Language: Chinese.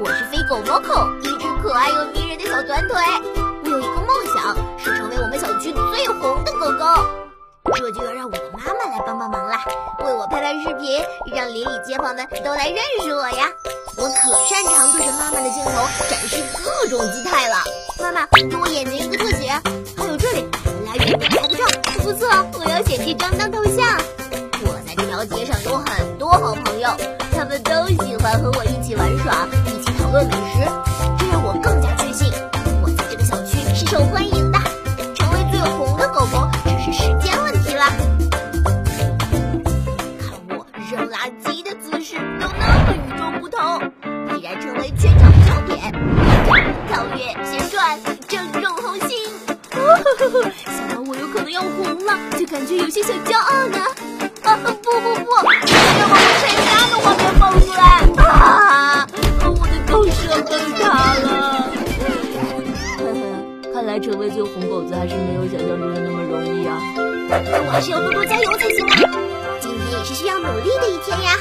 我是飞狗 Moco，一只可爱又迷人的小短腿。我有一个梦想，是成为我们小区最红的狗狗。这就要让我的妈妈来帮帮忙啦，为我拍拍视频，让邻里街坊们都来认识我呀。我可擅长对着妈妈的镜头展示各种姿态了。妈妈，给我眼睛一个特写，还有这里，拉远点拍个照，不错，我要选这张当头像。我在这条街上有很多好朋友，他们都喜欢和我一起玩耍，受欢迎的，成为最红的狗狗只是时间问题啦。看我扔垃圾的姿势都那么与众不同，必然成为全场焦点。跳跃、旋转，正中红心。哦，想到我有可能要红了，就感觉有些小骄傲呢。啊，来成为最红狗子还是没有想象中的那么容易啊。我还是要多多加油才行啊！今天也是需要努力的一天呀。